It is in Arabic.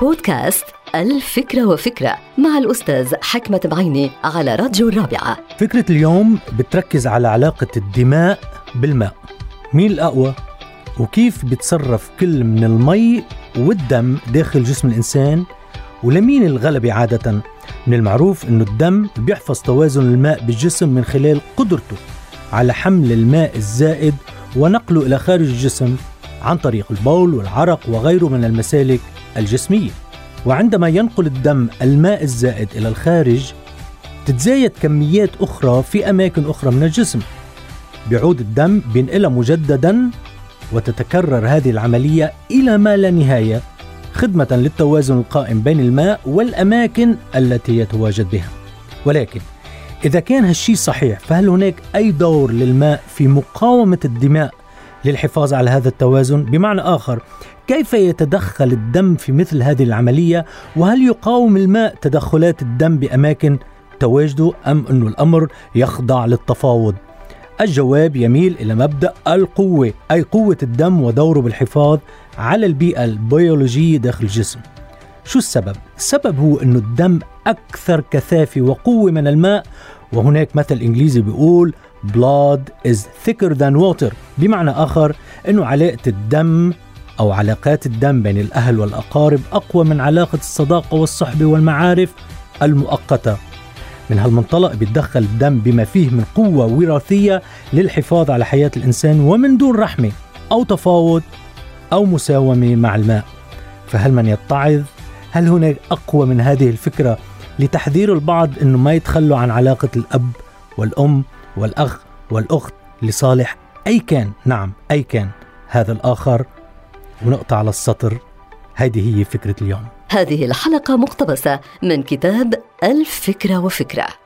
بودكاست الفكرة وفكرة مع الأستاذ حكمة بعيني على راديو الرابعة. فكرة اليوم بتركز على علاقة الدماء بالماء. مين الأقوى؟ وكيف بتصرف كل من المي والدم داخل جسم الإنسان؟ ولمين الغلبة عادة؟ من المعروف أنه الدم بيحفظ توازن الماء بالجسم من خلال قدرته على حمل الماء الزائد ونقله إلى خارج الجسم. عن طريق البول والعرق وغيره من المسالك الجسمية. وعندما ينقل الدم الماء الزائد إلى الخارج تتزايد كميات أخرى في أماكن أخرى من الجسم. بيعود الدم بينقلها مجددا وتتكرر هذه العملية إلى ما لا نهاية خدمة للتوازن القائم بين الماء والأماكن التي يتواجد بها. ولكن إذا كان هالشيء صحيح فهل هناك أي دور للماء في مقاومة الدماء للحفاظ على هذا التوازن. بمعنى آخر كيف يتدخل الدم في مثل هذه العملية؟ وهل يقاوم الماء تدخلات الدم بأماكن تواجده أم أن الأمر يخضع للتفاوض؟ الجواب يميل إلى مبدأ القوة أي قوة الدم ودوره بالحفاظ على البيئة البيولوجية داخل الجسم. شو السبب؟ السبب هو أنه الدم أكثر كثافة وقوة من الماء وهناك مثل إنجليزي بيقول blood is thicker than water. بمعنى آخر أنه علاقة الدم أو علاقات الدم بين الأهل والأقارب أقوى من علاقة الصداقة والصحبة والمعارف المؤقتة. من هالمنطلق بيتدخل الدم بما فيه من قوة وراثية للحفاظ على حياة الإنسان ومن دون رحمة أو تفاوض أو مساومة مع الماء. فهل من يتعظ؟ هل هناك أقوى من هذه الفكرة؟ لتحذير البعض أنه ما يتخلوا عن علاقة الأب والأم والأخ والأخت لصالح أي كان. نعم أي كان هذا الآخر. ونقطة على السطر. هذه هي فكرة اليوم. هذه الحلقة مقتبسة من كتاب الفكرة وفكرة.